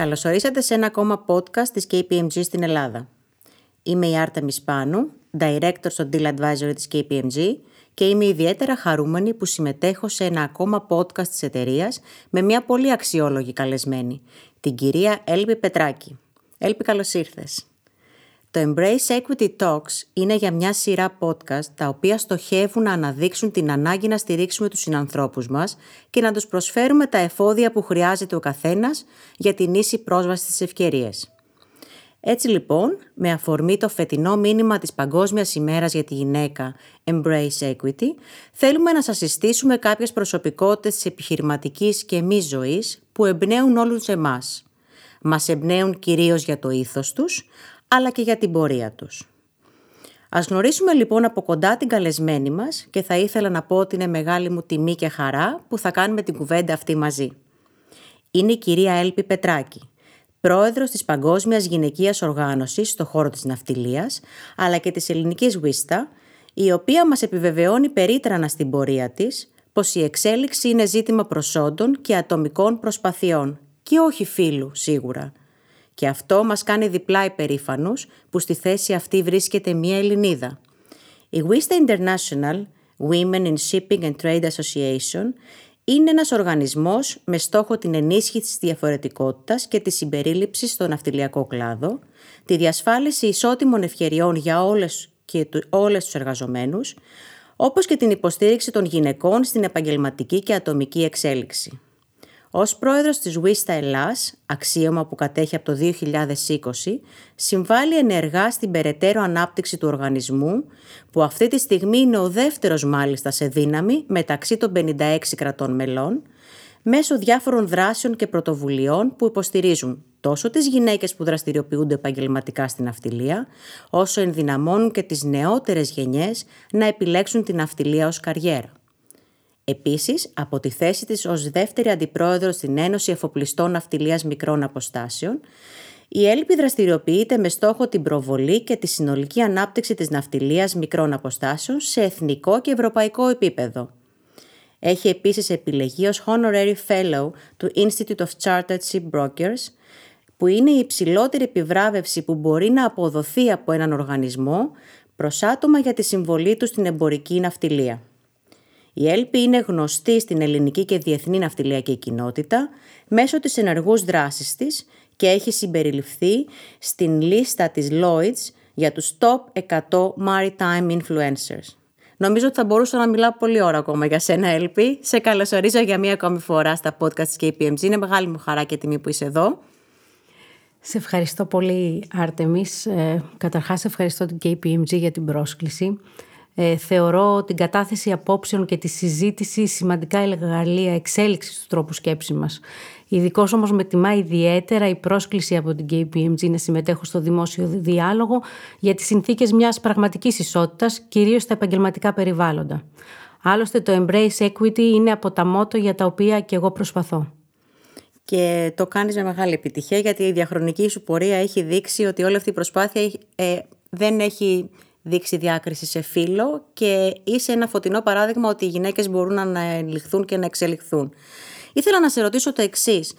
Καλώς ορίσατε σε ένα ακόμα podcast της KPMG στην Ελλάδα. Είμαι η Άρτα Μισπάνου, Director στο Deal Advisory της KPMG και είμαι ιδιαίτερα χαρούμενη που συμμετέχω σε ένα ακόμα podcast της εταιρείας με μια πολύ αξιόλογη καλεσμένη, την κυρία Έλπη Πετράκη. Έλπη, καλώς ήρθες. Το Embrace Equity Talks είναι για μια σειρά podcast τα οποία στοχεύουν να αναδείξουν την ανάγκη να στηρίξουμε τους συνανθρώπους μας και να τους προσφέρουμε τα εφόδια που χρειάζεται ο καθένας για την ίση πρόσβαση στις ευκαιρίες. Έτσι λοιπόν, με αφορμή το φετινό μήνυμα της Παγκόσμιας ημέρας για τη γυναίκα Embrace Equity, θέλουμε να σας συστήσουμε κάποιες προσωπικότητες της επιχειρηματικής και μη ζωής που εμπνέουν όλους εμάς. Μας εμπνέουν κυρίως για το ήθος τους, αλλά και για την πορεία τους. Ας γνωρίσουμε λοιπόν από κοντά την καλεσμένη μας και θα ήθελα να πω ότι είναι μεγάλη μου τιμή και χαρά που θα κάνουμε την κουβέντα αυτή μαζί. Είναι η κυρία Έλπη Πετράκη, πρόεδρος της Παγκόσμιας Γυναικείας Οργάνωσης στο χώρο της ναυτιλίας, αλλά και της ελληνικής Βίστα, η οποία μας επιβεβαιώνει περίτρανα στην πορεία της πως η εξέλιξη είναι ζήτημα προσόντων και ατομικών προσπαθειών και όχι φίλου σίγουρα. Και αυτό μας κάνει διπλά υπερήφανους που στη θέση αυτή βρίσκεται μια Ελληνίδα. Η Wista International Women in Shipping and Trade Association είναι ένας οργανισμός με στόχο την ενίσχυση της διαφορετικότητας και της συμπερίληψης στο ναυτιλιακό κλάδο, τη διασφάλιση ισότιμων ευκαιριών για όλες και όλες τους εργαζομένους, όπως και την υποστήριξη των γυναικών στην επαγγελματική και ατομική εξέλιξη. Ως πρόεδρος της Wista Ελλάς, αξίωμα που κατέχει από το 2020, συμβάλλει ενεργά στην περαιτέρω ανάπτυξη του οργανισμού, που αυτή τη στιγμή είναι ο δεύτερος μάλιστα σε δύναμη μεταξύ των 56 κρατών μελών, μέσω διάφορων δράσεων και πρωτοβουλειών που υποστηρίζουν τόσο τις γυναίκες που δραστηριοποιούνται επαγγελματικά στην αυτιλία, όσο ενδυναμώνουν και τις νεότερες γενιές να επιλέξουν την αυτιλία ως καριέρα. Επίσης, από τη θέση της ως δεύτερη αντιπρόεδρος στην Ένωση Εφοπλιστών Ναυτιλίας Μικρών Αποστάσεων, η Έλπη δραστηριοποιείται με στόχο την προβολή και τη συνολική ανάπτυξη της ναυτιλίας μικρών αποστάσεων σε εθνικό και ευρωπαϊκό επίπεδο. Έχει επίσης επιλεγεί ως Honorary Fellow του Institute of Chartered Shipbrokers, που είναι η υψηλότερη επιβράβευση που μπορεί να αποδοθεί από έναν οργανισμό προς άτομα για τη συμβολή του στην εμπορική ναυτιλία. Η ΕΛΠΗ είναι γνωστή στην ελληνική και διεθνή ναυτιλιακή κοινότητα μέσω της ενεργούς δράσης της και έχει συμπεριληφθεί στην λίστα της Lloyds για τους Top 100 Maritime Influencers. Νομίζω ότι θα μπορούσα να μιλάω πολύ ώρα ακόμα για σένα, Έλπη. Σε καλωσορίζω για μία ακόμη φορά στα podcast της KPMG. Είναι μεγάλη μου χαρά και τιμή που είσαι εδώ. Σε ευχαριστώ πολύ, Άρτεμις. Ε, καταρχάς, ευχαριστώ την KPMG για την πρόσκληση. Ε, θεωρώ την κατάθεση απόψεων και τη συζήτηση σημαντικά εργαλεία εξέλιξης του τρόπου σκέψης μας. Ειδικώς όμως με τιμά ιδιαίτερα η πρόσκληση από την KPMG να συμμετέχω στο δημόσιο διάλογο για τις συνθήκες μιας πραγματικής ισότητας, κυρίως στα επαγγελματικά περιβάλλοντα. Άλλωστε, το Embrace Equity είναι από τα μότο για τα οποία και εγώ προσπαθώ. Και το κάνεις με μεγάλη επιτυχία γιατί η διαχρονική σου πορεία έχει δείξει ότι όλη αυτή η προσπάθεια ε, δεν έχει δείξει διάκριση σε φύλλο και είσαι ένα φωτεινό παράδειγμα ότι οι γυναίκες μπορούν να αναλυχθούν και να εξελιχθούν. Ήθελα να σε ρωτήσω το εξής.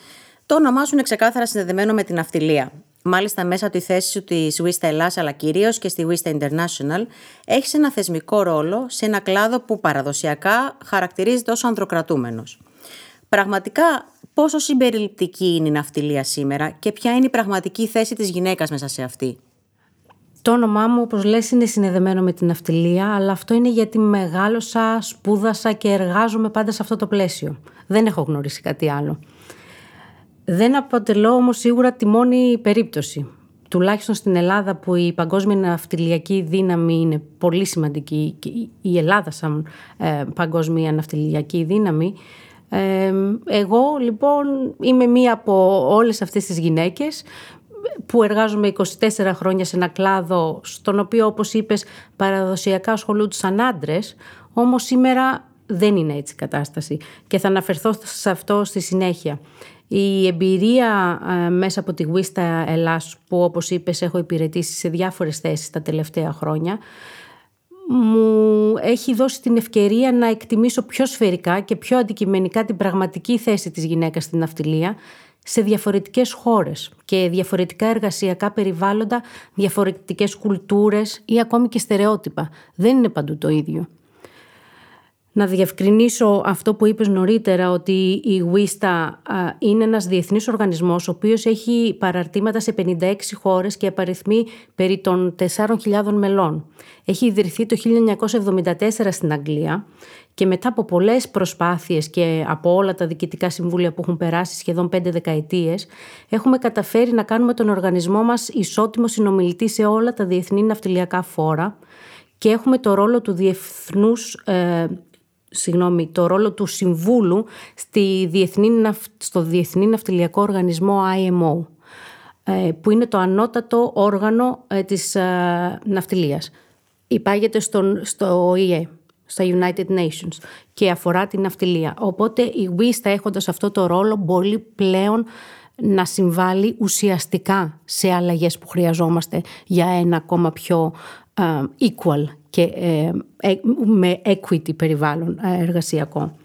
Το όνομά σου είναι ξεκάθαρα συνδεδεμένο με την αυτιλία. Μάλιστα, μέσα από τη θέση σου της Wista Ελλάς, αλλά κυρίως και στη Wista International, έχεις ένα θεσμικό ρόλο σε ένα κλάδο που παραδοσιακά χαρακτηρίζεται ως ανδροκρατούμενος. Πραγματικά, πόσο συμπεριληπτική είναι η ναυτιλία σήμερα και ποια είναι η πραγματική θέση της γυναίκας μέσα σε αυτή; Το όνομά μου, όπως λες, είναι συνδεδεμένο με την ναυτιλία, αλλά αυτό είναι γιατί μεγάλωσα, σπούδασα και εργάζομαι πάντα σε αυτό το πλαίσιο. Δεν έχω γνωρίσει κάτι άλλο. Δεν αποτελώ όμως σίγουρα τη μόνη περίπτωση. Τουλάχιστον στην Ελλάδα που η παγκόσμια ναυτιλιακή δύναμη είναι πολύ σημαντική, η Ελλάδα σαν ε, παγκόσμια ναυτιλιακή δύναμη, ε, εγώ λοιπόν είμαι μία από όλες αυτές τις γυναίκες που εργάζομαι 24 χρόνια σε ένα κλάδο στον οποίο όπως είπες παραδοσιακά ασχολούνται άντρες, όμως σήμερα δεν είναι έτσι η κατάσταση και θα αναφερθώ σε αυτό στη συνέχεια. Η εμπειρία ε, μέσα από τη Wista Ελλάς που όπως είπες έχω υπηρετήσει σε διάφορες θέσεις τα τελευταία χρόνια μου έχει δώσει την ευκαιρία να εκτιμήσω πιο σφαιρικά και πιο αντικειμενικά την πραγματική θέση της γυναίκας στην ναυτιλία σε διαφορετικές χώρες και διαφορετικά εργασιακά περιβάλλοντα, διαφορετικές κουλτούρες ή ακόμη και στερεότυπα. Δεν είναι παντού το ίδιο. Να διευκρινίσω αυτό που είπες νωρίτερα ότι η WISTA είναι ένας διεθνής οργανισμός ο οποίος έχει παραρτήματα σε 56 χώρες και απαριθμεί περί των 4.000 μελών. Έχει ιδρυθεί το 1974 στην Αγγλία και μετά από πολλές προσπάθειες και από όλα τα διοικητικά συμβούλια που έχουν περάσει σχεδόν πέντε δεκαετίες έχουμε καταφέρει να κάνουμε τον οργανισμό μας ισότιμο συνομιλητή σε όλα τα διεθνή ναυτιλιακά φόρα και έχουμε το ρόλο του διεθνούς ε, συγγνώμη, το ρόλο του συμβούλου στη διεθνή, στο Διεθνή Ναυτιλιακό Οργανισμό IMO ε, που είναι το ανώτατο όργανο ε, της ε, ναυτιλίας. Υπάγεται στον, στο ΟΗΕ, στα United Nations και αφορά την ναυτιλία. Οπότε η WISTA έχοντας αυτό το ρόλο μπορεί πλέον να συμβάλλει ουσιαστικά σε αλλαγές που χρειαζόμαστε για ένα ακόμα πιο equal και ε, ε, με equity περιβάλλον ε, εργασιακό.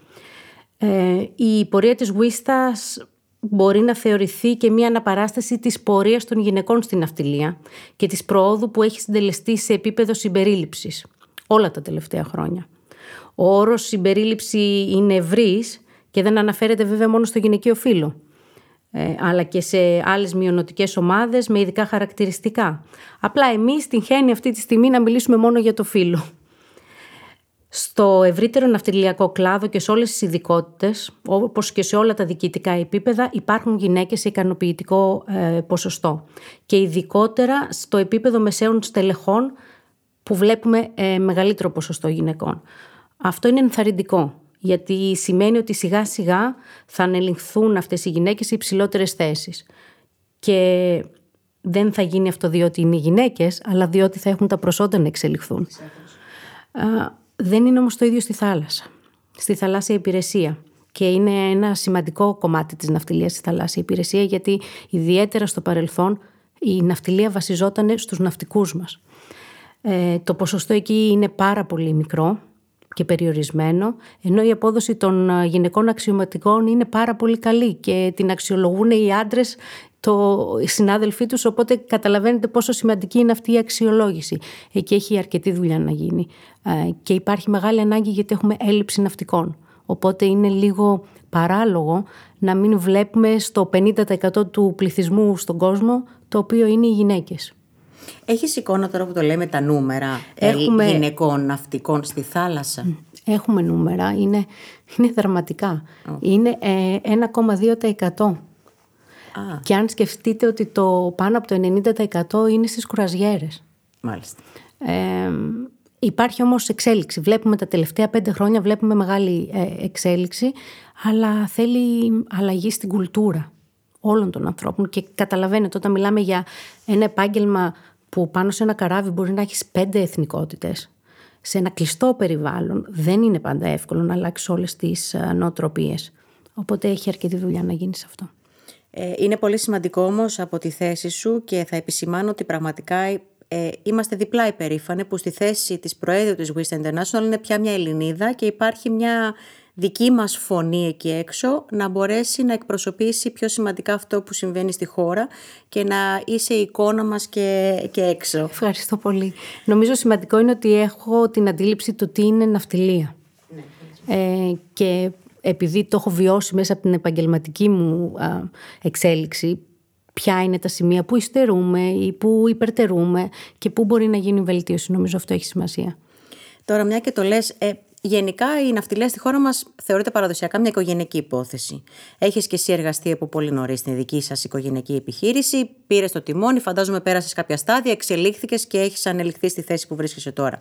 Η πορεία της WISTAS μπορεί να θεωρηθεί και μια αναπαράσταση της πορείας των γυναικών στην ναυτιλία και της προόδου που έχει συντελεστεί σε επίπεδο συμπερίληψης όλα τα τελευταία χρόνια. Ο όρος συμπερίληψη είναι ευρύς και δεν αναφέρεται βέβαια μόνο στο γυναικείο φύλλο. Ε, αλλά και σε άλλες μειονοτικές ομάδες με ειδικά χαρακτηριστικά. Απλά εμείς την χαίνει αυτή τη στιγμή να μιλήσουμε μόνο για το φύλλο. Στο ευρύτερο ναυτιλιακό κλάδο και σε όλες τις ειδικότητες, όπως και σε όλα τα διοικητικά επίπεδα, υπάρχουν γυναίκες σε ικανοποιητικό ε, ποσοστό. Και ειδικότερα στο επίπεδο μεσαίων στελεχών που βλέπουμε ε, μεγαλύτερο ποσοστό γυναικών. Αυτό είναι ενθαρρυντικό γιατί σημαίνει ότι σιγά σιγά θα ανελιχθούν αυτές οι γυναίκες σε υψηλότερες θέσεις. Και δεν θα γίνει αυτό διότι είναι γυναίκες, αλλά διότι θα έχουν τα προσόντα να εξελιχθούν. δεν είναι όμως το ίδιο στη θάλασσα, στη θαλάσσια υπηρεσία. Και είναι ένα σημαντικό κομμάτι της ναυτιλίας στη θαλάσσια υπηρεσία, γιατί ιδιαίτερα στο παρελθόν η ναυτιλία βασιζόταν στους ναυτικούς μας. Ε, το ποσοστό εκεί είναι πάρα πολύ μικρό, και περιορισμένο, ενώ η απόδοση των ε, γυναικών αξιωματικών είναι πάρα πολύ καλή και την αξιολογούν οι άντρες, το, οι συνάδελφοί τους, οπότε καταλαβαίνετε πόσο σημαντική είναι αυτή η αξιολόγηση. Εκεί έχει αρκετή δουλειά να γίνει ε, και υπάρχει μεγάλη ανάγκη γιατί έχουμε έλλειψη ναυτικών. Οπότε είναι λίγο παράλογο να μην βλέπουμε στο 50% του πληθυσμού στον κόσμο το οποίο είναι οι γυναίκες. Έχεις εικόνα τώρα που το λέμε τα νούμερα ε, Έχουμε... γυναικών ναυτικών στη θάλασσα; Έχουμε νούμερα, είναι, είναι δραματικά. Είναι ε, 1,2%. Και αν σκεφτείτε ότι το πάνω από το 90% είναι στις κουραζιέρες. Μάλιστα. Ε, υπάρχει όμως εξέλιξη. Βλέπουμε τα τελευταία πέντε χρόνια, βλέπουμε μεγάλη ε, εξέλιξη, αλλά θέλει αλλαγή στην κουλτούρα όλων των ανθρώπων και καταλαβαίνετε όταν μιλάμε για ένα επάγγελμα που πάνω σε ένα καράβι μπορεί να έχεις πέντε εθνικότητες. Σε ένα κλειστό περιβάλλον δεν είναι πάντα εύκολο να αλλάξεις όλες τις ε, νοοτροπίες. Οπότε έχει αρκετή δουλειά να γίνεις σε αυτό. Ε, είναι πολύ σημαντικό όμως από τη θέση σου και θα επισημάνω ότι πραγματικά ε, είμαστε διπλά υπερήφανοι που στη θέση της Προέδρου της West International είναι πια μια Ελληνίδα και υπάρχει μια δική μας φωνή εκεί έξω να μπορέσει να εκπροσωπήσει πιο σημαντικά αυτό που συμβαίνει στη χώρα και να είσαι η εικόνα μας και, και έξω. Ευχαριστώ πολύ. Νομίζω σημαντικό είναι ότι έχω την αντίληψη του τι είναι ναυτιλία. Ναι, ε, και επειδή το έχω βιώσει μέσα από την επαγγελματική μου εξέλιξη, ποια είναι τα σημεία που υστερούμε ή που υπερτερούμε και πού μπορεί να γίνει βελτίωση. Νομίζω αυτό έχει σημασία. Τώρα, μια και το λες, ε, Γενικά η ναυτιλία στη χώρα μας θεωρείται παραδοσιακά μια οικογενειακή υπόθεση. Έχεις και εσύ εργαστεί από πολύ νωρίς στην δική σας οικογενειακή επιχείρηση, πήρες το τιμόνι, φαντάζομαι πέρασες κάποια στάδια, εξελίχθηκες και έχεις ανελιχθεί στη θέση που βρίσκεσαι τώρα.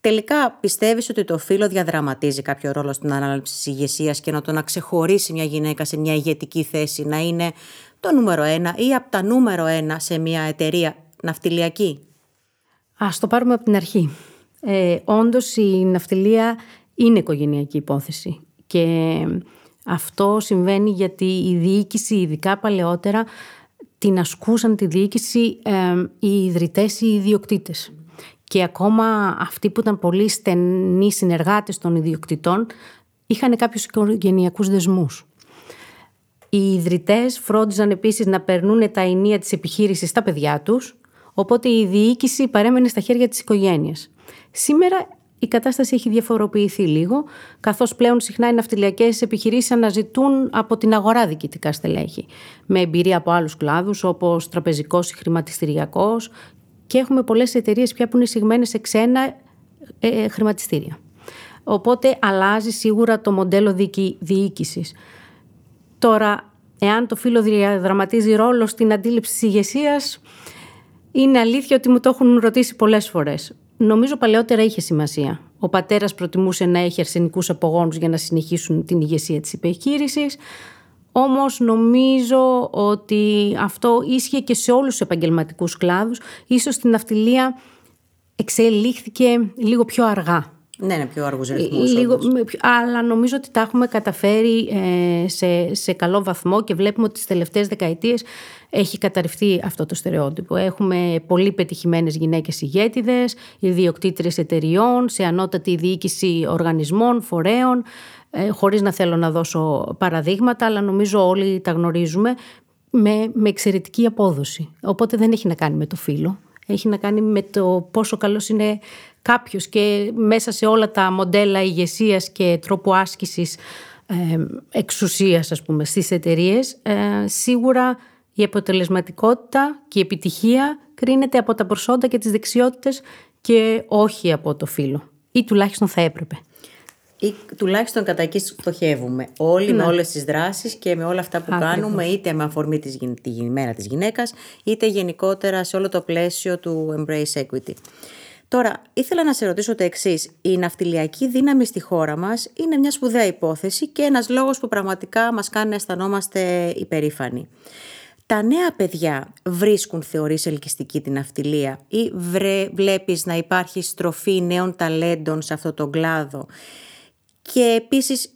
Τελικά πιστεύεις ότι το φύλλο διαδραματίζει κάποιο ρόλο στην ανάληψη της ηγεσίας και να το να ξεχωρίσει μια γυναίκα σε μια ηγετική θέση, να είναι το νούμερο ένα ή από τα νούμερο ένα σε μια εταιρεία ναυτιλιακή; Α το πάρουμε από την αρχή. Ε, όντως η ναυτιλία είναι οικογενειακή υπόθεση και αυτό συμβαίνει γιατί η διοίκηση, ειδικά παλαιότερα, την ασκούσαν τη διοίκηση ε, οι ιδρυτές ή οι ιδιοκτήτες. Και ακόμα αυτοί που ήταν πολύ στενοί συνεργάτες των ιδιοκτητών είχαν κάποιους οικογενειακούς δεσμούς. Οι ιδρυτές φρόντιζαν επίσης να περνούν τα ενία της επιχείρησης στα παιδιά τους, οπότε η διοίκηση παρέμενε στα χέρια της οικογένειας. Σήμερα η κατάσταση έχει διαφοροποιηθεί λίγο, καθώς πλέον συχνά οι ναυτιλιακές επιχειρήσεις αναζητούν από την αγορά διοικητικά στελέχη, με εμπειρία από άλλους κλάδους όπως τραπεζικός ή χρηματιστηριακός και έχουμε πολλές εταιρείες πια που είναι συγμένες σε ξένα ε, ε, χρηματιστήρια. Οπότε αλλάζει σίγουρα το μοντέλο διοίκησης. Τώρα, εάν το φύλλο διαδραματίζει ρόλο στην αντίληψη της ηγεσίας, είναι αλήθεια ότι μου το έχουν ρωτήσει πολλές φορές. Νομίζω παλαιότερα είχε σημασία. Ο πατέρας προτιμούσε να έχει αρσενικούς απογόνους για να συνεχίσουν την ηγεσία της επιχείρησης. Όμως νομίζω ότι αυτό ίσχυε και σε όλους τους επαγγελματικούς κλάδους. Ίσως στην ναυτιλία εξελίχθηκε λίγο πιο αργά. Ναι, είναι πιο αργούς ρυθμούς. Λίγο, αλλά νομίζω ότι τα έχουμε καταφέρει ε, σε, σε καλό βαθμό και βλέπουμε ότι τις τελευταίες δεκαετίες έχει καταρριφθεί αυτό το στερεότυπο. Έχουμε πολύ πετυχημένες γυναίκες ηγέτιδες, ιδιοκτήτρε εταιριών, σε ανώτατη διοίκηση οργανισμών, φορέων, ε, χωρίς να θέλω να δώσω παραδείγματα, αλλά νομίζω όλοι τα γνωρίζουμε με, με εξαιρετική απόδοση. Οπότε δεν έχει να κάνει με το φύλλο. Έχει να κάνει με το πόσο καλός είναι κάποιος και μέσα σε όλα τα μοντέλα ηγεσίας και τρόπου άσκησης ε, εξουσίας ας πούμε στις εταιρείες, ε, σίγουρα η αποτελεσματικότητα και η επιτυχία κρίνεται από τα προσόντα και τις δεξιότητες και όχι από το φύλλο. Ή τουλάχιστον θα έπρεπε. Ή τουλάχιστον κατά εκεί στοχεύουμε. Όλοι με ναι. όλες τις δράσεις και με όλα αυτά που κάνουμε, είτε με αφορμή της, τη μέρα της γυναίκας, είτε γενικότερα σε όλο το πλαίσιο του Embrace Equity. Τώρα, ήθελα να σε ρωτήσω το εξής. Η ναυτιλιακή δύναμη στη χώρα μας είναι μια σπουδαία υπόθεση και ένας λόγος που πραγματικά μας κάνει να αισθανόμαστε υπερήφανοι. Τα νέα παιδιά βρίσκουν θεωρείς ελκυστική την αυτιλία ή βρε, βλέπεις να υπάρχει στροφή νέων ταλέντων σε αυτό το κλάδο; Και επίσης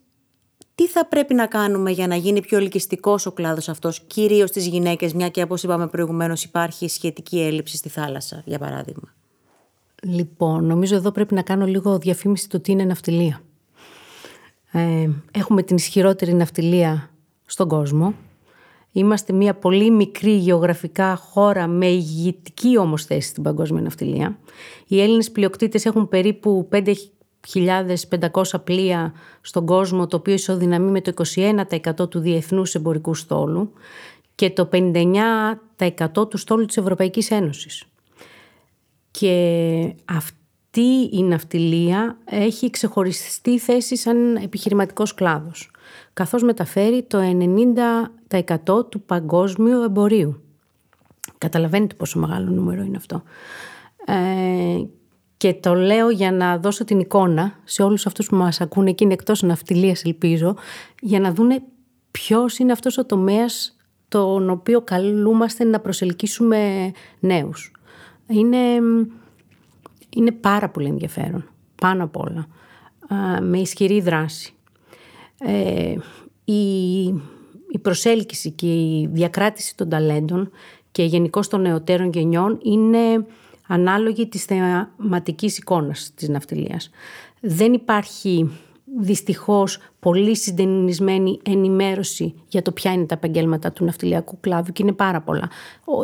τι θα πρέπει να κάνουμε για να γίνει πιο ελκυστικός ο κλάδος αυτός, κυρίως στις γυναίκες, μια και όπως είπαμε προηγουμένως υπάρχει σχετική έλλειψη στη θάλασσα, για παράδειγμα; Λοιπόν, νομίζω εδώ πρέπει να κάνω λίγο διαφήμιση του τι είναι ναυτιλία. Ε, έχουμε την ισχυρότερη ναυτιλία στον κόσμο. Είμαστε μια πολύ μικρή γεωγραφικά χώρα με ηγητική όμως θέση στην παγκόσμια ναυτιλία. Οι Έλληνες πλειοκτήτες έχουν περίπου 5.500 πλοία στον κόσμο, το οποίο ισοδυναμεί με το 21% του διεθνούς εμπορικού στόλου και το 59% του στόλου της Ευρωπαϊκής Ένωσης. Και αυτή η ναυτιλία έχει ξεχωριστεί θέση σαν επιχειρηματικός κλάδος καθώς μεταφέρει το 90% του παγκόσμιου εμπορίου. Καταλαβαίνετε πόσο μεγάλο νούμερο είναι αυτό. Ε, και το λέω για να δώσω την εικόνα σε όλους αυτούς που μας ακούνε και είναι εκτός ναυτιλίας ελπίζω, για να δούνε ποιος είναι αυτός ο τομέας τον οποίο καλούμαστε να προσελκύσουμε νέους. Είναι, είναι πάρα πολύ ενδιαφέρον, πάνω απ' όλα, με ισχυρή δράση ε, η, η προσέλκυση και η διακράτηση των ταλέντων και γενικώ των νεωτέρων γενιών είναι ανάλογη της θεματικής εικόνας της ναυτιλίας. Δεν υπάρχει δυστυχώς πολύ συντενισμένη ενημέρωση για το ποια είναι τα επαγγέλματα του ναυτιλιακού κλάδου και είναι πάρα πολλά.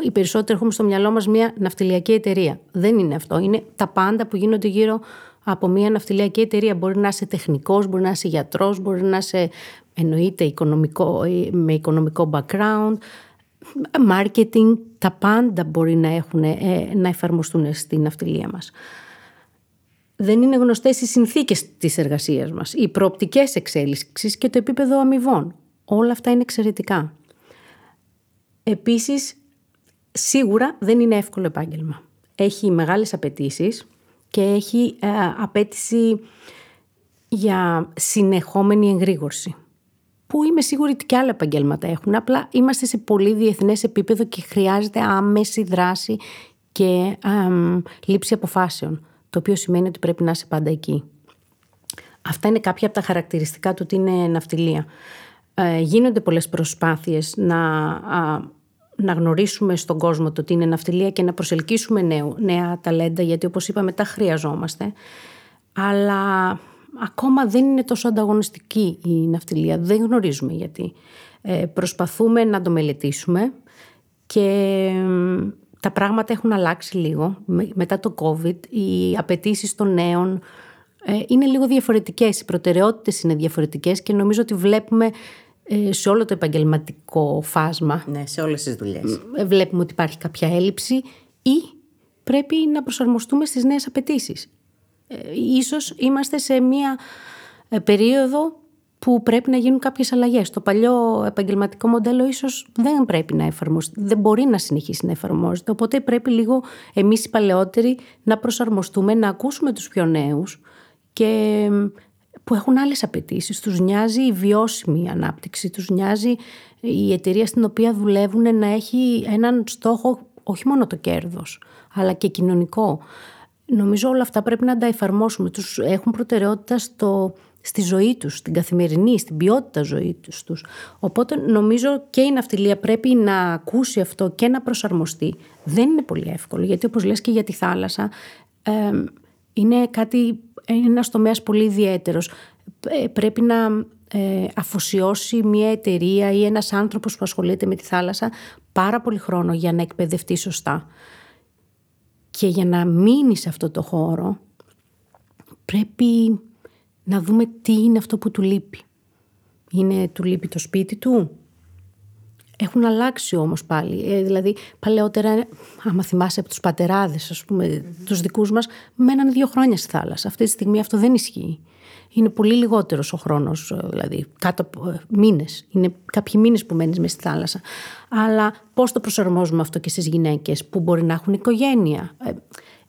Οι περισσότεροι έχουμε στο μυαλό μας μια ναυτιλιακή εταιρεία. Δεν είναι αυτό. Είναι τα πάντα που γίνονται γύρω από μια ναυτιλιακή εταιρεία. Μπορεί να είσαι τεχνικός, μπορεί να είσαι γιατρός, μπορεί να είσαι εννοείται οικονομικό, με οικονομικό background, marketing, τα πάντα μπορεί να, έχουν, ε, να εφαρμοστούν στην ναυτιλία μας. Δεν είναι γνωστές οι συνθήκες της εργασίας μας, οι προοπτικές εξέλιξης και το επίπεδο αμοιβών. Όλα αυτά είναι εξαιρετικά. Επίσης, σίγουρα δεν είναι εύκολο επάγγελμα. Έχει μεγάλες απαιτήσεις και έχει ε, απέτηση για συνεχόμενη εγρήγορση. Που είμαι σίγουρη ότι και άλλα επαγγέλματα έχουν. Απλά είμαστε σε πολύ διεθνές επίπεδο και χρειάζεται άμεση δράση και λήψη αποφάσεων. Το οποίο σημαίνει ότι πρέπει να είσαι πάντα εκεί. Αυτά είναι κάποια από τα χαρακτηριστικά του ότι είναι ναυτιλία. Ε, γίνονται πολλές προσπάθειες να να γνωρίσουμε στον κόσμο το τι είναι ναυτιλία και να προσελκύσουμε νέο, νέα ταλέντα, γιατί όπως είπαμε τα χρειαζόμαστε. Αλλά ακόμα δεν είναι τόσο ανταγωνιστική η ναυτιλία. Δεν γνωρίζουμε γιατί. Ε, προσπαθούμε να το μελετήσουμε και τα πράγματα έχουν αλλάξει λίγο. Μετά το COVID, οι απαιτήσεις των νέων ε, είναι λίγο διαφορετικές, οι προτεραιότητες είναι διαφορετικές και νομίζω ότι βλέπουμε ε, σε όλο το επαγγελματικό φάσμα. Ναι, σε όλες τις δουλειές. Ε, βλέπουμε ότι υπάρχει κάποια έλλειψη ή πρέπει να προσαρμοστούμε στις νέες απαιτήσεις. Ίσως είμαστε σε μία περίοδο που πρέπει να γίνουν κάποιες αλλαγές. Το παλιό επαγγελματικό μοντέλο ίσως δεν πρέπει να εφαρμοστεί, δεν μπορεί να συνεχίσει να εφαρμόζεται. Οπότε πρέπει λίγο εμείς οι παλαιότεροι να προσαρμοστούμε, να ακούσουμε τους πιο νέους και που έχουν άλλες απαιτήσεις. Τους νοιάζει η βιώσιμη ανάπτυξη, τους νοιάζει η εταιρεία στην οποία δουλεύουν να έχει έναν στόχο όχι μόνο το κέρδος, αλλά και κοινωνικό. Νομίζω όλα αυτά πρέπει να τα εφαρμόσουμε. Τους έχουν προτεραιότητα στο στη ζωή τους, στην καθημερινή, στην ποιότητα ζωή τους. Οπότε νομίζω και η ναυτιλία πρέπει να ακούσει αυτό και να προσαρμοστεί. Δεν είναι πολύ εύκολο, γιατί όπως λες και για τη θάλασσα, είναι κάτι, ένας τομέας πολύ ιδιαίτερος. Ε, πρέπει να ε, αφοσιώσει μια εταιρεία ή ένας άνθρωπος που ασχολείται με τη θάλασσα πάρα πολύ χρόνο για να εκπαιδευτεί σωστά. Και για να μείνει σε αυτό το χώρο πρέπει να δούμε τι είναι αυτό που του λείπει. Είναι του λείπει το σπίτι του; Έχουν αλλάξει όμως πάλι. Ε, δηλαδή παλαιότερα, άμα θυμάσαι από τους πατεράδες, ας πούμε, mm-hmm. τους δικούς μας, μέναν δύο χρόνια στη θάλασσα. Αυτή τη στιγμή αυτό δεν ισχύει. Είναι πολύ λιγότερος ο χρόνος, ε, δηλαδή κάτω από ε, μήνες. Είναι κάποιοι μήνες που μένεις μέσα στη θάλασσα. Αλλά πώς το προσαρμόζουμε αυτό και στις γυναίκες που μπορεί να έχουν οικογένεια;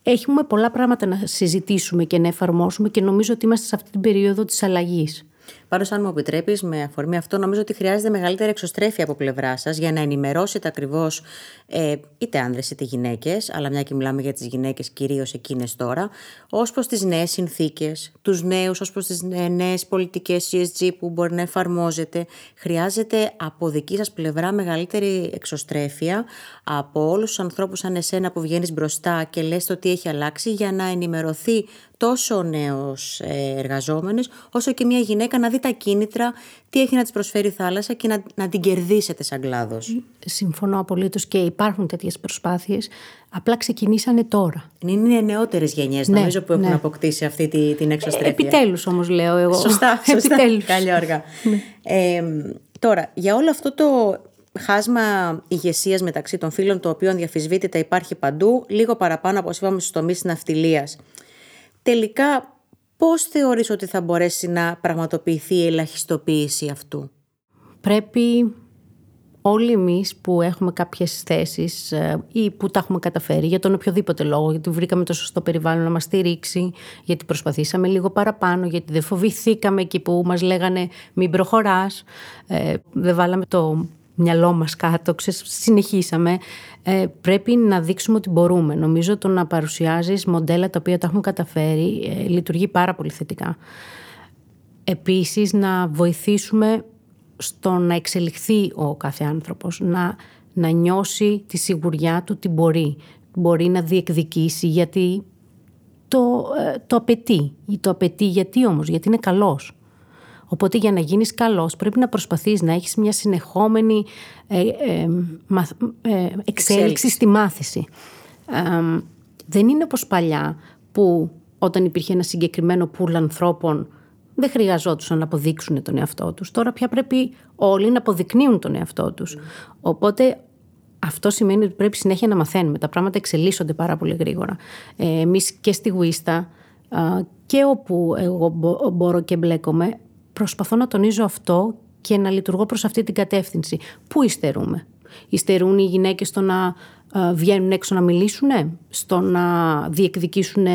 Ε, Έχουμε πολλά πράγματα να συζητήσουμε και να εφαρμόσουμε και νομίζω ότι είμαστε σε αυτή την περίοδο της αλλαγής. Πάντως, αν μου επιτρέπεις, με αφορμή αυτό, νομίζω ότι χρειάζεται μεγαλύτερη εξωστρέφεια από πλευρά σας για να ενημερώσετε ακριβώς ε, είτε άνδρες είτε γυναίκες, αλλά μια και μιλάμε για τις γυναίκες κυρίως εκείνες τώρα, ως προς τις νέες συνθήκες, τους νέους, ως προς τις νέες πολιτικές ESG που μπορεί να εφαρμόζεται. Χρειάζεται από δική σας πλευρά μεγαλύτερη εξωστρέφεια από όλους τους ανθρώπους σαν εσένα που βγαίνεις μπροστά και λες το τι έχει αλλάξει για να ενημερωθεί τόσο ο νέος ε, εργαζόμενος όσο και μια γυναίκα να δει τα κίνητρα, τι έχει να της προσφέρει η θάλασσα και να, να την κερδίσετε σαν κλάδος. Συμφωνώ απολύτως και υπάρχουν τέτοιες προσπάθειες. Απλά ξεκινήσανε τώρα. Είναι οι νεότερες γενιές ναι, νομίζω που έχουν ναι. αποκτήσει αυτή την εξωστρέφεια. Επιτέλους όμως λέω εγώ. Σωστά, σωστά. Καλή όργα. Ναι. ε, τώρα, για όλο αυτό το χάσμα ηγεσίας μεταξύ των φίλων, το οποίο διαφυσβήτητα υπάρχει παντού, λίγο παραπάνω από είπαμε στους τομείς ναυτιλίας τελικά πώς θεωρείς ότι θα μπορέσει να πραγματοποιηθεί η ελαχιστοποίηση αυτού; Πρέπει όλοι εμείς που έχουμε κάποιες θέσεις ε, ή που τα έχουμε καταφέρει για τον οποιοδήποτε λόγο, γιατί βρήκαμε το σωστό περιβάλλον να μας στηρίξει, γιατί προσπαθήσαμε λίγο παραπάνω, γιατί δεν φοβηθήκαμε εκεί που μας λέγανε μην προχωράς, ε, δεν βάλαμε το μυαλό μας κάτω, συνεχίσαμε. Ε, πρέπει να δείξουμε ότι μπορούμε. Νομίζω το να παρουσιάζεις μοντέλα τα οποία τα έχουν καταφέρει ε, λειτουργεί πάρα πολύ θετικά. Επίσης να βοηθήσουμε στο να εξελιχθεί ο κάθε άνθρωπος, να, να νιώσει τη σιγουριά του ότι μπορεί. Μπορεί να διεκδικήσει γιατί το, ε, το απαιτεί. Το απαιτεί γιατί όμως, γιατί είναι καλός. Οπότε για να γίνεις καλός πρέπει να προσπαθείς να έχεις μια συνεχόμενη ε, ε, ε, εξέλιξη στη μάθηση. δεν είναι όπως παλιά που όταν υπήρχε ένα συγκεκριμένο πουλ ανθρώπων δεν χρειαζόντουσαν να αποδείξουν τον εαυτό τους. Τώρα πια πρέπει όλοι να αποδεικνύουν τον εαυτό τους. Οπότε αυτό σημαίνει ότι πρέπει συνέχεια να μαθαίνουμε. Τα πράγματα εξελίσσονται πάρα πολύ γρήγορα. Ε, εμείς και στη Γουίστα και όπου εγώ μπορώ και μπλέκομαι προσπαθώ να τονίζω αυτό και να λειτουργώ προς αυτή την κατεύθυνση. Πού υστερούμε; Υστερούν οι γυναίκες στο να ε, βγαίνουν έξω να μιλήσουν, στο να διεκδικήσουν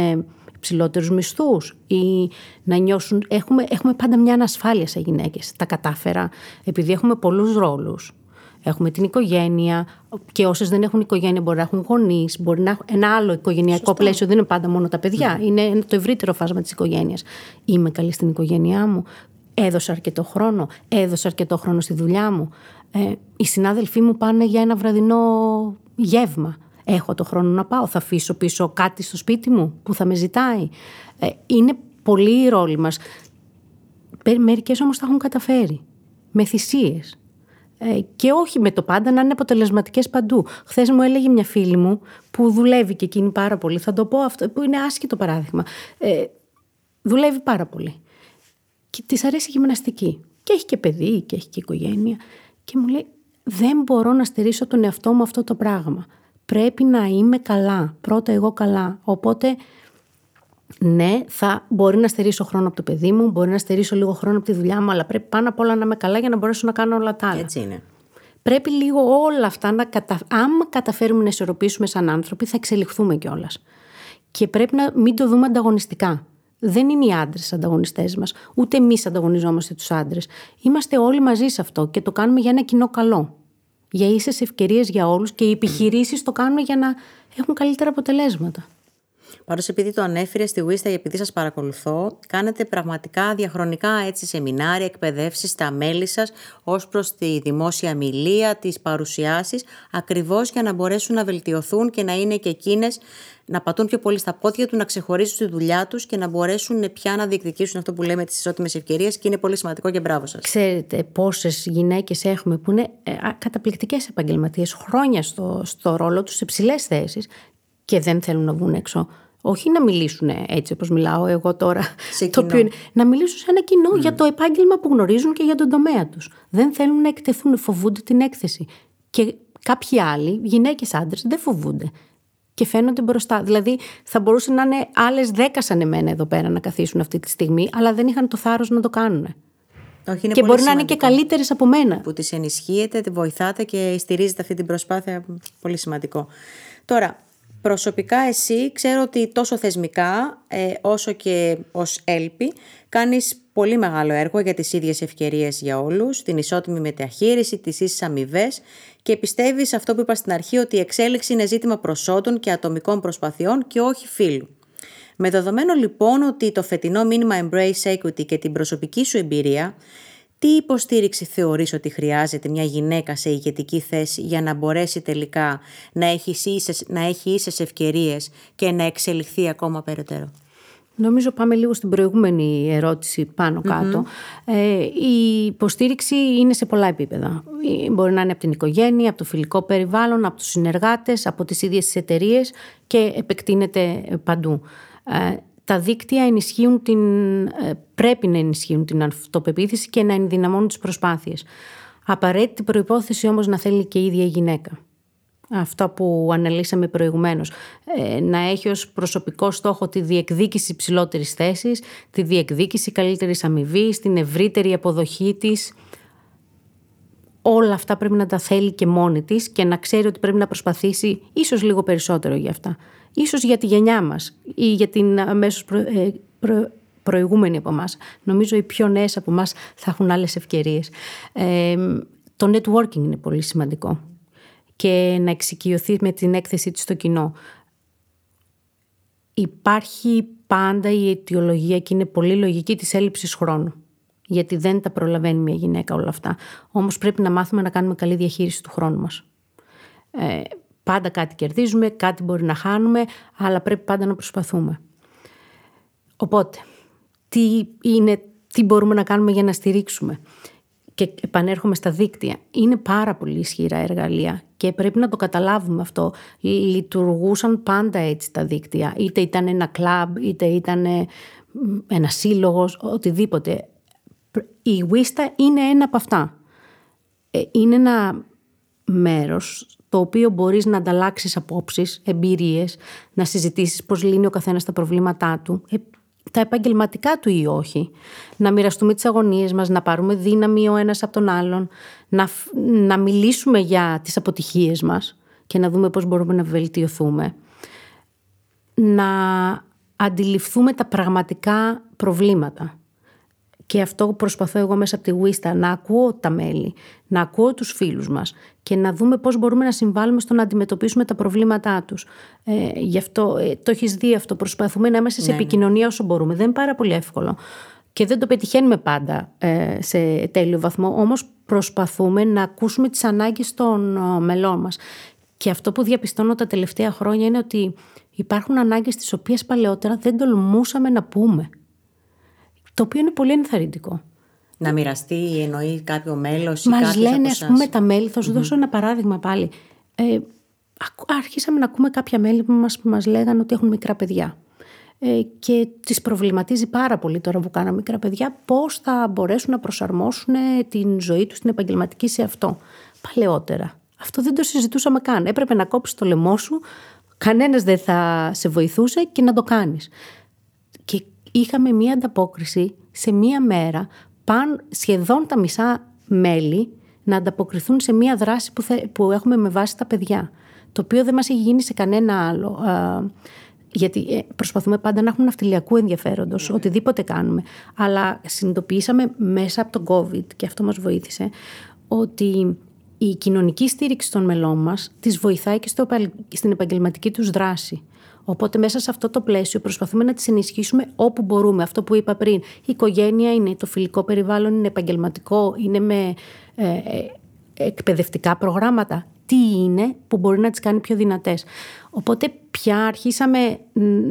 ψηλότερους μισθούς; Ή να νιώσουν... Έχουμε, έχουμε πάντα μια ανασφάλεια σε γυναίκες. Τα κατάφερα επειδή έχουμε πολλούς ρόλους. Έχουμε την οικογένεια και όσες δεν έχουν οικογένεια μπορεί να έχουν γονείς, μπορεί να έχουν ένα άλλο οικογενειακό Σωστό. πλαίσιο. Δεν είναι πάντα μόνο τα παιδιά. Mm. Είναι το ευρύτερο φάσμα της οικογένειας. Είμαι καλή στην οικογένειά μου. Έδωσα αρκετό χρόνο, έδωσα αρκετό χρόνο στη δουλειά μου. Ε, οι συνάδελφοί μου πάνε για ένα βραδινό γεύμα. Έχω το χρόνο να πάω, θα αφήσω πίσω κάτι στο σπίτι μου που θα με ζητάει. Ε, είναι πολύ οι ρόλοι μας. Μερικές όμως τα έχουν καταφέρει. Με θυσίες. Ε, και όχι με το πάντα να είναι αποτελεσματικές παντού. Χθες μου έλεγε μια φίλη μου που δουλεύει και εκείνη πάρα πολύ, θα το πω αυτό, που είναι άσχητο παράδειγμα. Ε, δουλεύει πάρα πολύ. Και της αρέσει η γυμναστική. Και έχει και παιδί και έχει και οικογένεια. Και μου λέει, δεν μπορώ να στερήσω τον εαυτό μου αυτό το πράγμα. Πρέπει να είμαι καλά. Πρώτα εγώ καλά. Οπότε ναι, θα μπορεί να στερήσω χρόνο από το παιδί μου, μπορεί να στερήσω λίγο χρόνο από τη δουλειά μου, αλλά πρέπει πάνω απ' όλα να είμαι καλά για να μπορέσω να κάνω όλα τα άλλα. Έτσι είναι. Πρέπει λίγο όλα αυτά να κατα... άμα καταφέρουμε να ισορροπήσουμε σαν άνθρωποι, θα εξελιχθούμε κιόλας. Και πρέπει να μην το δούμε ανταγωνιστικά. Δεν είναι οι άντρες ανταγωνιστές μας, ούτε εμείς ανταγωνιζόμαστε τους άντρες. Είμαστε όλοι μαζί σε αυτό και το κάνουμε για ένα κοινό καλό. Για ίσες ευκαιρίες για όλους και οι επιχειρήσεις το κάνουν για να έχουν καλύτερα αποτελέσματα. Πάντως, επειδή το ανέφερε στη Wista, επειδή σας παρακολουθώ, κάνετε πραγματικά διαχρονικά έτσι σεμινάρια, εκπαιδεύσεις στα μέλη σας ως προς τη δημόσια μιλία, τις παρουσιάσεις, ακριβώς για να μπορέσουν να βελτιωθούν και να είναι και εκείνες να πατούν πιο πολύ στα πόδια του, να ξεχωρίσουν τη δουλειά τους και να μπορέσουν πια να διεκδικήσουν αυτό που λέμε τις ισότιμες ευκαιρίες και είναι πολύ σημαντικό και μπράβο σας. Ξέρετε πόσες γυναίκες έχουμε που είναι ε, καταπληκτικές επαγγελματίες, χρόνια στο, στο ρόλο τους, σε ψηλές θέσεις και δεν θέλουν να βγουν έξω όχι να μιλήσουν έτσι όπως μιλάω εγώ τώρα. Σε το οποίο είναι, να μιλήσουν σε ένα κοινό για το επάγγελμα που γνωρίζουν και για τον τομέα τους. Δεν θέλουν να εκτεθούν, φοβούνται την έκθεση. Και κάποιοι άλλοι, γυναίκες άντρες, δεν φοβούνται. Και φαίνονται μπροστά. Δηλαδή, θα μπορούσαν να είναι άλλες δέκα σαν εμένα εδώ πέρα να καθίσουν αυτή τη στιγμή, αλλά δεν είχαν το θάρρος να το κάνουν. Όχι, είναι και πολύ μπορεί να είναι και καλύτερες από μένα. Που τις ενισχύετε, τη βοηθάτε και στηρίζετε αυτή την προσπάθεια. Πολύ σημαντικό. Τώρα, Προσωπικά εσύ ξέρω ότι τόσο θεσμικά ε, όσο και ως έλπη κάνεις πολύ μεγάλο έργο για τις ίδιες ευκαιρίες για όλους, την ισότιμη μεταχείριση, τις ίσες αμοιβές και πιστεύεις αυτό που είπα στην αρχή ότι η εξέλιξη είναι ζήτημα προσόντων και ατομικών προσπαθειών και όχι φίλου. Με δεδομένο λοιπόν ότι το φετινό μήνυμα Embrace Equity και την προσωπική σου εμπειρία τι υποστήριξη θεωρείς ότι χρειάζεται μια γυναίκα σε ηγετική θέση για να μπορέσει τελικά να έχει ίσες, να έχει ίσες ευκαιρίες και να εξελιχθεί ακόμα περαιτέρω; Νομίζω πάμε λίγο στην προηγούμενη ερώτηση πάνω Ε, η υποστήριξη είναι σε πολλά επίπεδα. Ε, μπορεί να είναι από την οικογένεια, από το φιλικό περιβάλλον, από τους συνεργάτες, από τις ίδιες τις εταιρείες και επεκτείνεται παντού. Ε, τα δίκτυα ενισχύουν την, ε, πρέπει να ενισχύουν την αυτοπεποίθηση και να ενδυναμώνουν τις προσπάθειες. Απαραίτητη προϋπόθεση όμως να θέλει και η ίδια η γυναίκα. Αυτό που αναλύσαμε προηγουμένως. Ε, να έχει ως προσωπικό στόχο τη διεκδίκηση ψηλότερη θέσης, τη διεκδίκηση καλύτερης αμοιβής, την ευρύτερη αποδοχή της. Όλα αυτά πρέπει να τα θέλει και μόνη της και να ξέρει ότι πρέπει να προσπαθήσει ίσως λίγο περισσότερο για αυτά ίσως για τη γενιά μας ή για την αμέσως προ, ε, προηγούμενη από εμάς. Νομίζω οι πιο νέες από εμάς θα έχουν άλλες ευκαιρίες. Ε, το networking είναι πολύ σημαντικό και να εξοικειωθεί με την έκθεση της στο κοινό. Υπάρχει πάντα η αιτιολογία και είναι πολύ λογική της έλλειψης χρόνου. Γιατί δεν τα προλαβαίνει μια γυναίκα όλα αυτά. Όμως πρέπει να μάθουμε να κάνουμε καλή διαχείριση του χρόνου μας. Ε, Πάντα κάτι κερδίζουμε, κάτι μπορεί να χάνουμε, αλλά πρέπει πάντα να προσπαθούμε. Οπότε, τι, είναι, τι μπορούμε να κάνουμε για να στηρίξουμε; Και επανέρχομαι στα δίκτυα. Είναι πάρα πολύ ισχυρά εργαλεία και πρέπει να το καταλάβουμε αυτό. Λειτουργούσαν πάντα έτσι τα δίκτυα. Είτε ήταν ένα κλαμπ, είτε ήταν ένα σύλλογος, οτιδήποτε. Η Wista είναι ένα από αυτά. Ε, είναι ένα μέρος το οποίο μπορείς να ανταλλάξεις απόψεις, εμπειρίες, να συζητήσεις πώς λύνει ο καθένας τα προβλήματά του, ε, τα επαγγελματικά του ή όχι, να μοιραστούμε τις αγωνίες μας, να πάρουμε δύναμη ο ένας από τον άλλον, να, να μιλήσουμε για τις αποτυχίες μας και να δούμε πώς μπορούμε να βελτιωθούμε, να αντιληφθούμε τα πραγματικά προβλήματα και αυτό προσπαθώ εγώ μέσα από τη Wista, να ακούω τα μέλη, να ακούω τους φίλους μας και να δούμε πώς μπορούμε να συμβάλλουμε στο να αντιμετωπίσουμε τα προβλήματά τους. Ε, γι' αυτό ε, το έχεις δει αυτό, προσπαθούμε να είμαστε σε ναι, ναι. επικοινωνία όσο μπορούμε. Δεν είναι πάρα πολύ εύκολο και δεν το πετυχαίνουμε πάντα ε, σε τέλειο βαθμό, όμως προσπαθούμε να ακούσουμε τις ανάγκες των ε, μελών μας. Και αυτό που διαπιστώνω τα τελευταία χρόνια είναι ότι υπάρχουν ανάγκες τις οποίες παλαιότερα δεν τολμούσαμε να πούμε το οποίο είναι πολύ ενθαρρυντικό. Να μοιραστεί, εννοεί κάποιο μέλος ή Μας λένε, ας πούμε, τα μέλη. Θα σου δώσω ένα παράδειγμα πάλι. Ε, άρχισαμε να ακούμε κάποια μέλη που μας, μας λέγανε ότι έχουν μικρά παιδιά. Ε, και τις προβληματίζει πάρα πολύ τώρα που κάναμε μικρά παιδιά πώς θα μπορέσουν να προσαρμόσουν την ζωή τους την επαγγελματική σε αυτό. Παλαιότερα. Αυτό δεν το συζητούσαμε καν. Έπρεπε να κόψεις το λαιμό σου, κανένας δεν θα σε βοηθούσε και να το κάνεις. Και είχαμε μία ανταπόκριση σε μία μέρα, παν σχεδόν τα μισά μέλη να ανταποκριθούν σε μία δράση που, που έχουμε με βάση τα παιδιά. Το οποίο δεν μας έχει γίνει σε κανένα άλλο. Γιατί ε, προσπαθούμε πάντα να έχουμε ναυτιλιακού ενδιαφέροντος, ναι. οτιδήποτε κάνουμε. Αλλά συνειδητοποιήσαμε μέσα από τον COVID, και αυτό μας βοήθησε, ότι η κοινωνική στήριξη των μελών μας τις βοηθάει και στο, στην επαγγελματική τους δράση. Οπότε μέσα σε αυτό το πλαίσιο προσπαθούμε να τις ενισχύσουμε όπου μπορούμε. Αυτό που είπα πριν, η οικογένεια είναι το φιλικό περιβάλλον, είναι επαγγελματικό, είναι με ε, ε εκπαιδευτικά προγράμματα. Τι είναι που μπορεί να τις κάνει πιο δυνατές. Οπότε πια αρχίσαμε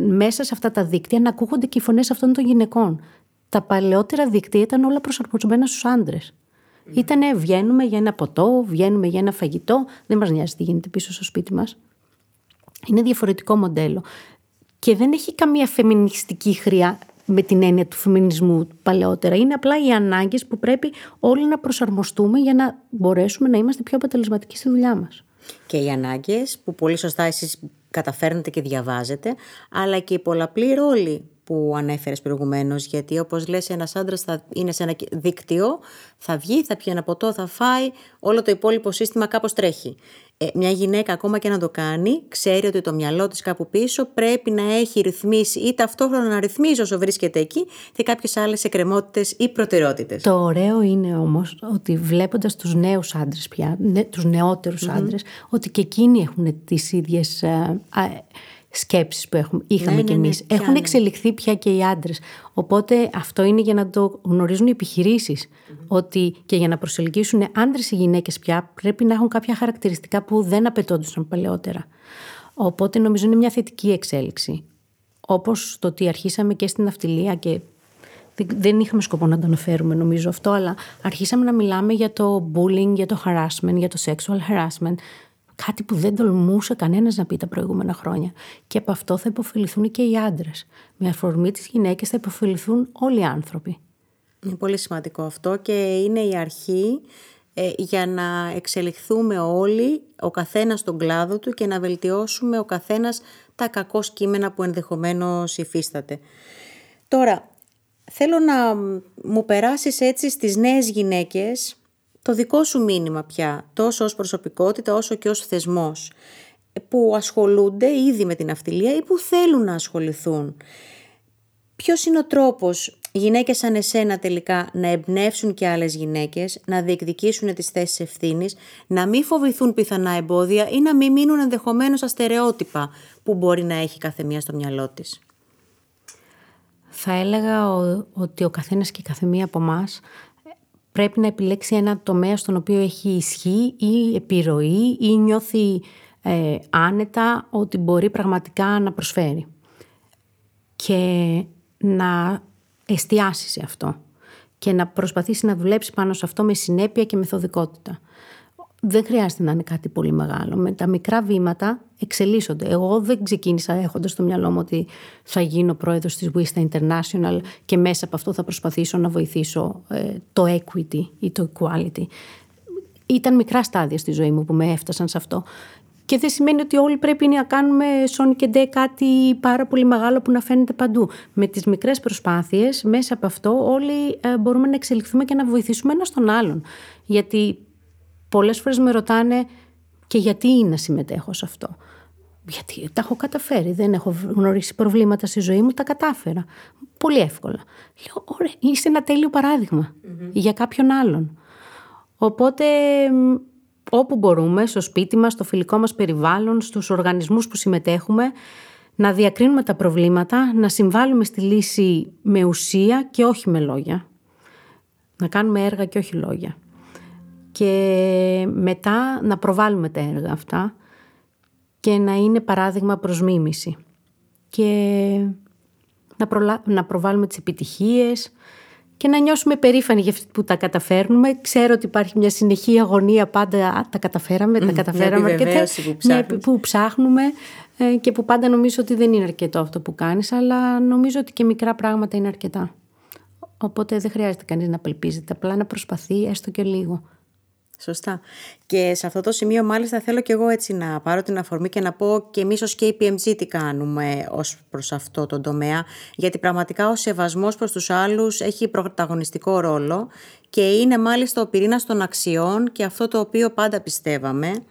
μέσα σε αυτά τα δίκτυα να ακούγονται και οι φωνές αυτών των γυναικών. Τα παλαιότερα δίκτυα ήταν όλα προσαρμοσμένα στους άντρες. Mm. Ήτανε βγαίνουμε για ένα ποτό, βγαίνουμε για ένα φαγητό, δεν μας νοιάζει τι γίνεται πίσω στο σπίτι μας. Είναι διαφορετικό μοντέλο. Και δεν έχει καμία φεμινιστική χρειά με την έννοια του φεμινισμού παλαιότερα. Είναι απλά οι ανάγκες που πρέπει όλοι να προσαρμοστούμε για να μπορέσουμε να είμαστε πιο αποτελεσματικοί στη δουλειά μας. Και οι ανάγκες που πολύ σωστά εσείς καταφέρνετε και διαβάζετε, αλλά και οι πολλαπλοί ρόλοι που ανέφερες προηγουμένως. Γιατί όπως λες, ένας άντρας θα είναι σε ένα δίκτυο, θα βγει, θα πιει ένα ποτό, θα φάει, όλο το υπόλοιπο σύστημα κάπως τρέχει. Ε, μια γυναίκα, ακόμα και να το κάνει, ξέρει ότι το μυαλό της κάπου πίσω πρέπει να έχει ρυθμίσει ή ταυτόχρονα να ρυθμίζει όσο βρίσκεται εκεί και κάποιες άλλες εκκρεμότητες ή προτεραιότητες. Το ωραίο είναι όμως ότι βλέποντας τους νέους άντρες πια, τους νεότερους mm-hmm. άντρες, ότι και εκείνοι έχουν τις ίδιες. Ε, σκέψεις που έχουμε, είχαμε ναι, κι ναι, ναι, εμείς. Έχουν εξελιχθεί πια και οι άντρες. Οπότε αυτό είναι για να το γνωρίζουν οι επιχειρησεις Ότι και για να προσελκύσουν άντρες ή γυναίκες πια πρέπει να έχουν κάποια χαρακτηριστικά που δεν απαιτόντουσαν παλαιότερα. Οπότε νομίζω είναι μια θετική εξέλιξη. Όπως το ότι αρχίσαμε και στην ναυτιλία και δεν είχαμε σκοπό να το αναφέρουμε νομίζω αυτό, αλλά αρχίσαμε να μιλάμε για το bullying, για το harassment, για το sexual harassment Κάτι που δεν τολμούσε κανένας να πει τα προηγούμενα χρόνια. Και από αυτό θα υποφεληθούν και οι άντρες. Με αφορμή τις γυναίκες θα υποφεληθούν όλοι οι άνθρωποι. Είναι πολύ σημαντικό αυτό και είναι η αρχή ε, για να εξελιχθούμε όλοι, ο καθένας στον κλάδο του και να βελτιώσουμε ο καθένας τα κακό κείμενα που ενδεχομένως υφίσταται. Τώρα, θέλω να μου περάσεις έτσι στις νέες γυναίκες το δικό σου μήνυμα πια, τόσο ως προσωπικότητα όσο και ως θεσμός, που ασχολούνται ήδη με την αυτιλία ή που θέλουν να ασχοληθούν. Ποιος είναι ο τρόπος γυναίκες σαν εσένα τελικά να εμπνεύσουν και άλλες γυναίκες, να διεκδικήσουν τις θέσεις ευθύνης, να μην φοβηθούν πιθανά εμπόδια ή να μην μείνουν ενδεχομένως αστερεότυπα που μπορεί να έχει κάθε μία στο μυαλό της. Θα έλεγα ότι ο καθένας και η καθεμία από εμάς πρέπει να επιλέξει ένα τομέα στον οποίο έχει ισχύ ή επιρροή ή νιώθει ε, άνετα ότι μπορεί πραγματικά να προσφέρει. Και να εστιάσει σε αυτό και να προσπαθήσει να δουλέψει πάνω σε αυτό με συνέπεια και μεθοδικότητα δεν χρειάζεται να είναι κάτι πολύ μεγάλο. Με τα μικρά βήματα εξελίσσονται. Εγώ δεν ξεκίνησα έχοντας στο μυαλό μου ότι θα γίνω πρόεδρος της Wista International και μέσα από αυτό θα προσπαθήσω να βοηθήσω ε, το equity ή το equality. Ήταν μικρά στάδια στη ζωή μου που με έφτασαν σε αυτό. Και δεν σημαίνει ότι όλοι πρέπει να κάνουμε σόνι και ντε κάτι πάρα πολύ μεγάλο που να φαίνεται παντού. Με τις μικρές προσπάθειες, μέσα από αυτό όλοι ε, μπορούμε να εξελιχθούμε και να βοηθήσουμε ένα τον άλλον. Γιατί πολλές φορές με ρωτάνε και γιατί να συμμετέχω σε αυτό; Γιατί τα έχω καταφέρει, δεν έχω γνωρίσει προβλήματα στη ζωή μου, τα κατάφερα. Πολύ εύκολα. Λέω, ωραία, είσαι ένα τέλειο για κάποιον άλλον. Οπότε, όπου μπορούμε, στο σπίτι μας, στο φιλικό μας περιβάλλον, στους οργανισμούς που συμμετέχουμε, να διακρίνουμε τα προβλήματα, να συμβάλλουμε στη λύση με ουσία και όχι με λόγια. Να κάνουμε έργα και όχι λόγια και μετά να προβάλλουμε τα έργα αυτά και να είναι παράδειγμα προς μίμηση και να, προλα... να προβάλλουμε τις επιτυχίες και να νιώσουμε περήφανοι για αυτό που τα καταφέρνουμε. Ξέρω ότι υπάρχει μια συνεχή αγωνία πάντα. τα καταφέραμε, τα καταφέραμε αρκετά. Που, που ψάχνουμε ε, και που πάντα νομίζω ότι δεν είναι αρκετό αυτό που κάνεις, αλλά νομίζω ότι και μικρά πράγματα είναι αρκετά. Οπότε δεν χρειάζεται κανείς να απελπίζεται, απλά να προσπαθεί έστω και λίγο. Σωστά. Και σε αυτό το σημείο μάλιστα θέλω και εγώ έτσι να πάρω την αφορμή και να πω και εμείς ως KPMG τι κάνουμε ως προς αυτό το τομέα γιατί πραγματικά ο σεβασμός προς τους άλλους έχει πρωταγωνιστικό ρόλο και είναι μάλιστα ο πυρήνας των αξιών και αυτό το οποίο πάντα πιστεύαμε.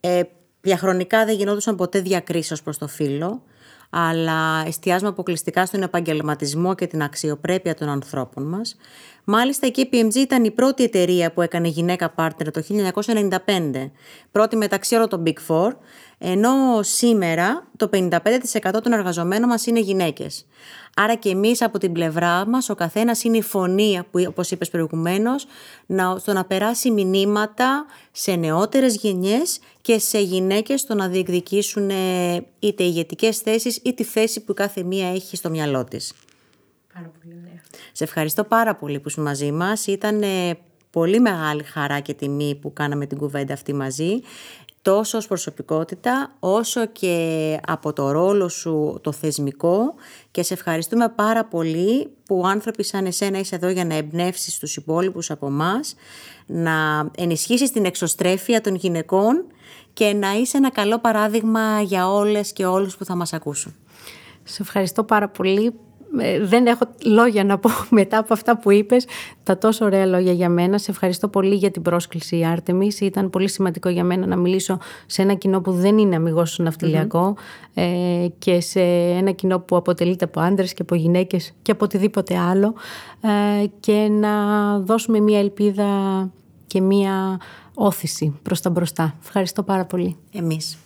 Ε, διαχρονικά δεν γινόντουσαν ποτέ διακρίσεις προς το φύλλο αλλά εστιάζουμε αποκλειστικά στον επαγγελματισμό και την αξιοπρέπεια των ανθρώπων μας. Μάλιστα η KPMG ήταν η πρώτη εταιρεία που έκανε γυναίκα partner το 1995, πρώτη μεταξύ όλων των Big Four, ενώ σήμερα το 55% των εργαζομένων μας είναι γυναίκες. Άρα και εμείς από την πλευρά μας ο καθένας είναι η φωνή, που, όπως είπες προηγουμένως, να, στο να περάσει μηνύματα σε νεότερες γενιές και σε γυναίκες στο να διεκδικήσουν είτε ηγετικές θέσεις ή τη θέση που κάθε μία έχει στο μυαλό της. Πάρα πολύ ωραία. Σε ευχαριστώ πάρα πολύ που είσαι μαζί μας. Ήταν πολύ μεγάλη χαρά και τιμή που κάναμε την κουβέντα αυτή μαζί τόσο ως προσωπικότητα όσο και από το ρόλο σου το θεσμικό και σε ευχαριστούμε πάρα πολύ που άνθρωποι σαν εσένα είσαι εδώ για να εμπνεύσεις τους υπόλοιπους από εμάς, να ενισχύσεις την εξωστρέφεια των γυναικών και να είσαι ένα καλό παράδειγμα για όλες και όλους που θα μας ακούσουν. Σε ευχαριστώ πάρα πολύ ε, δεν έχω λόγια να πω μετά από αυτά που είπες, τα τόσο ωραία λόγια για μένα. Σε ευχαριστώ πολύ για την πρόσκληση Άρτεμις. Ήταν πολύ σημαντικό για μένα να μιλήσω σε ένα κοινό που δεν είναι αμυγός ναυτιλιακό ε, και σε ένα κοινό που αποτελείται από άντρες και από γυναίκες και από οτιδήποτε άλλο ε, και να δώσουμε μια ελπίδα και μια όθηση προς τα μπροστά. Ευχαριστώ πάρα πολύ. Εμείς.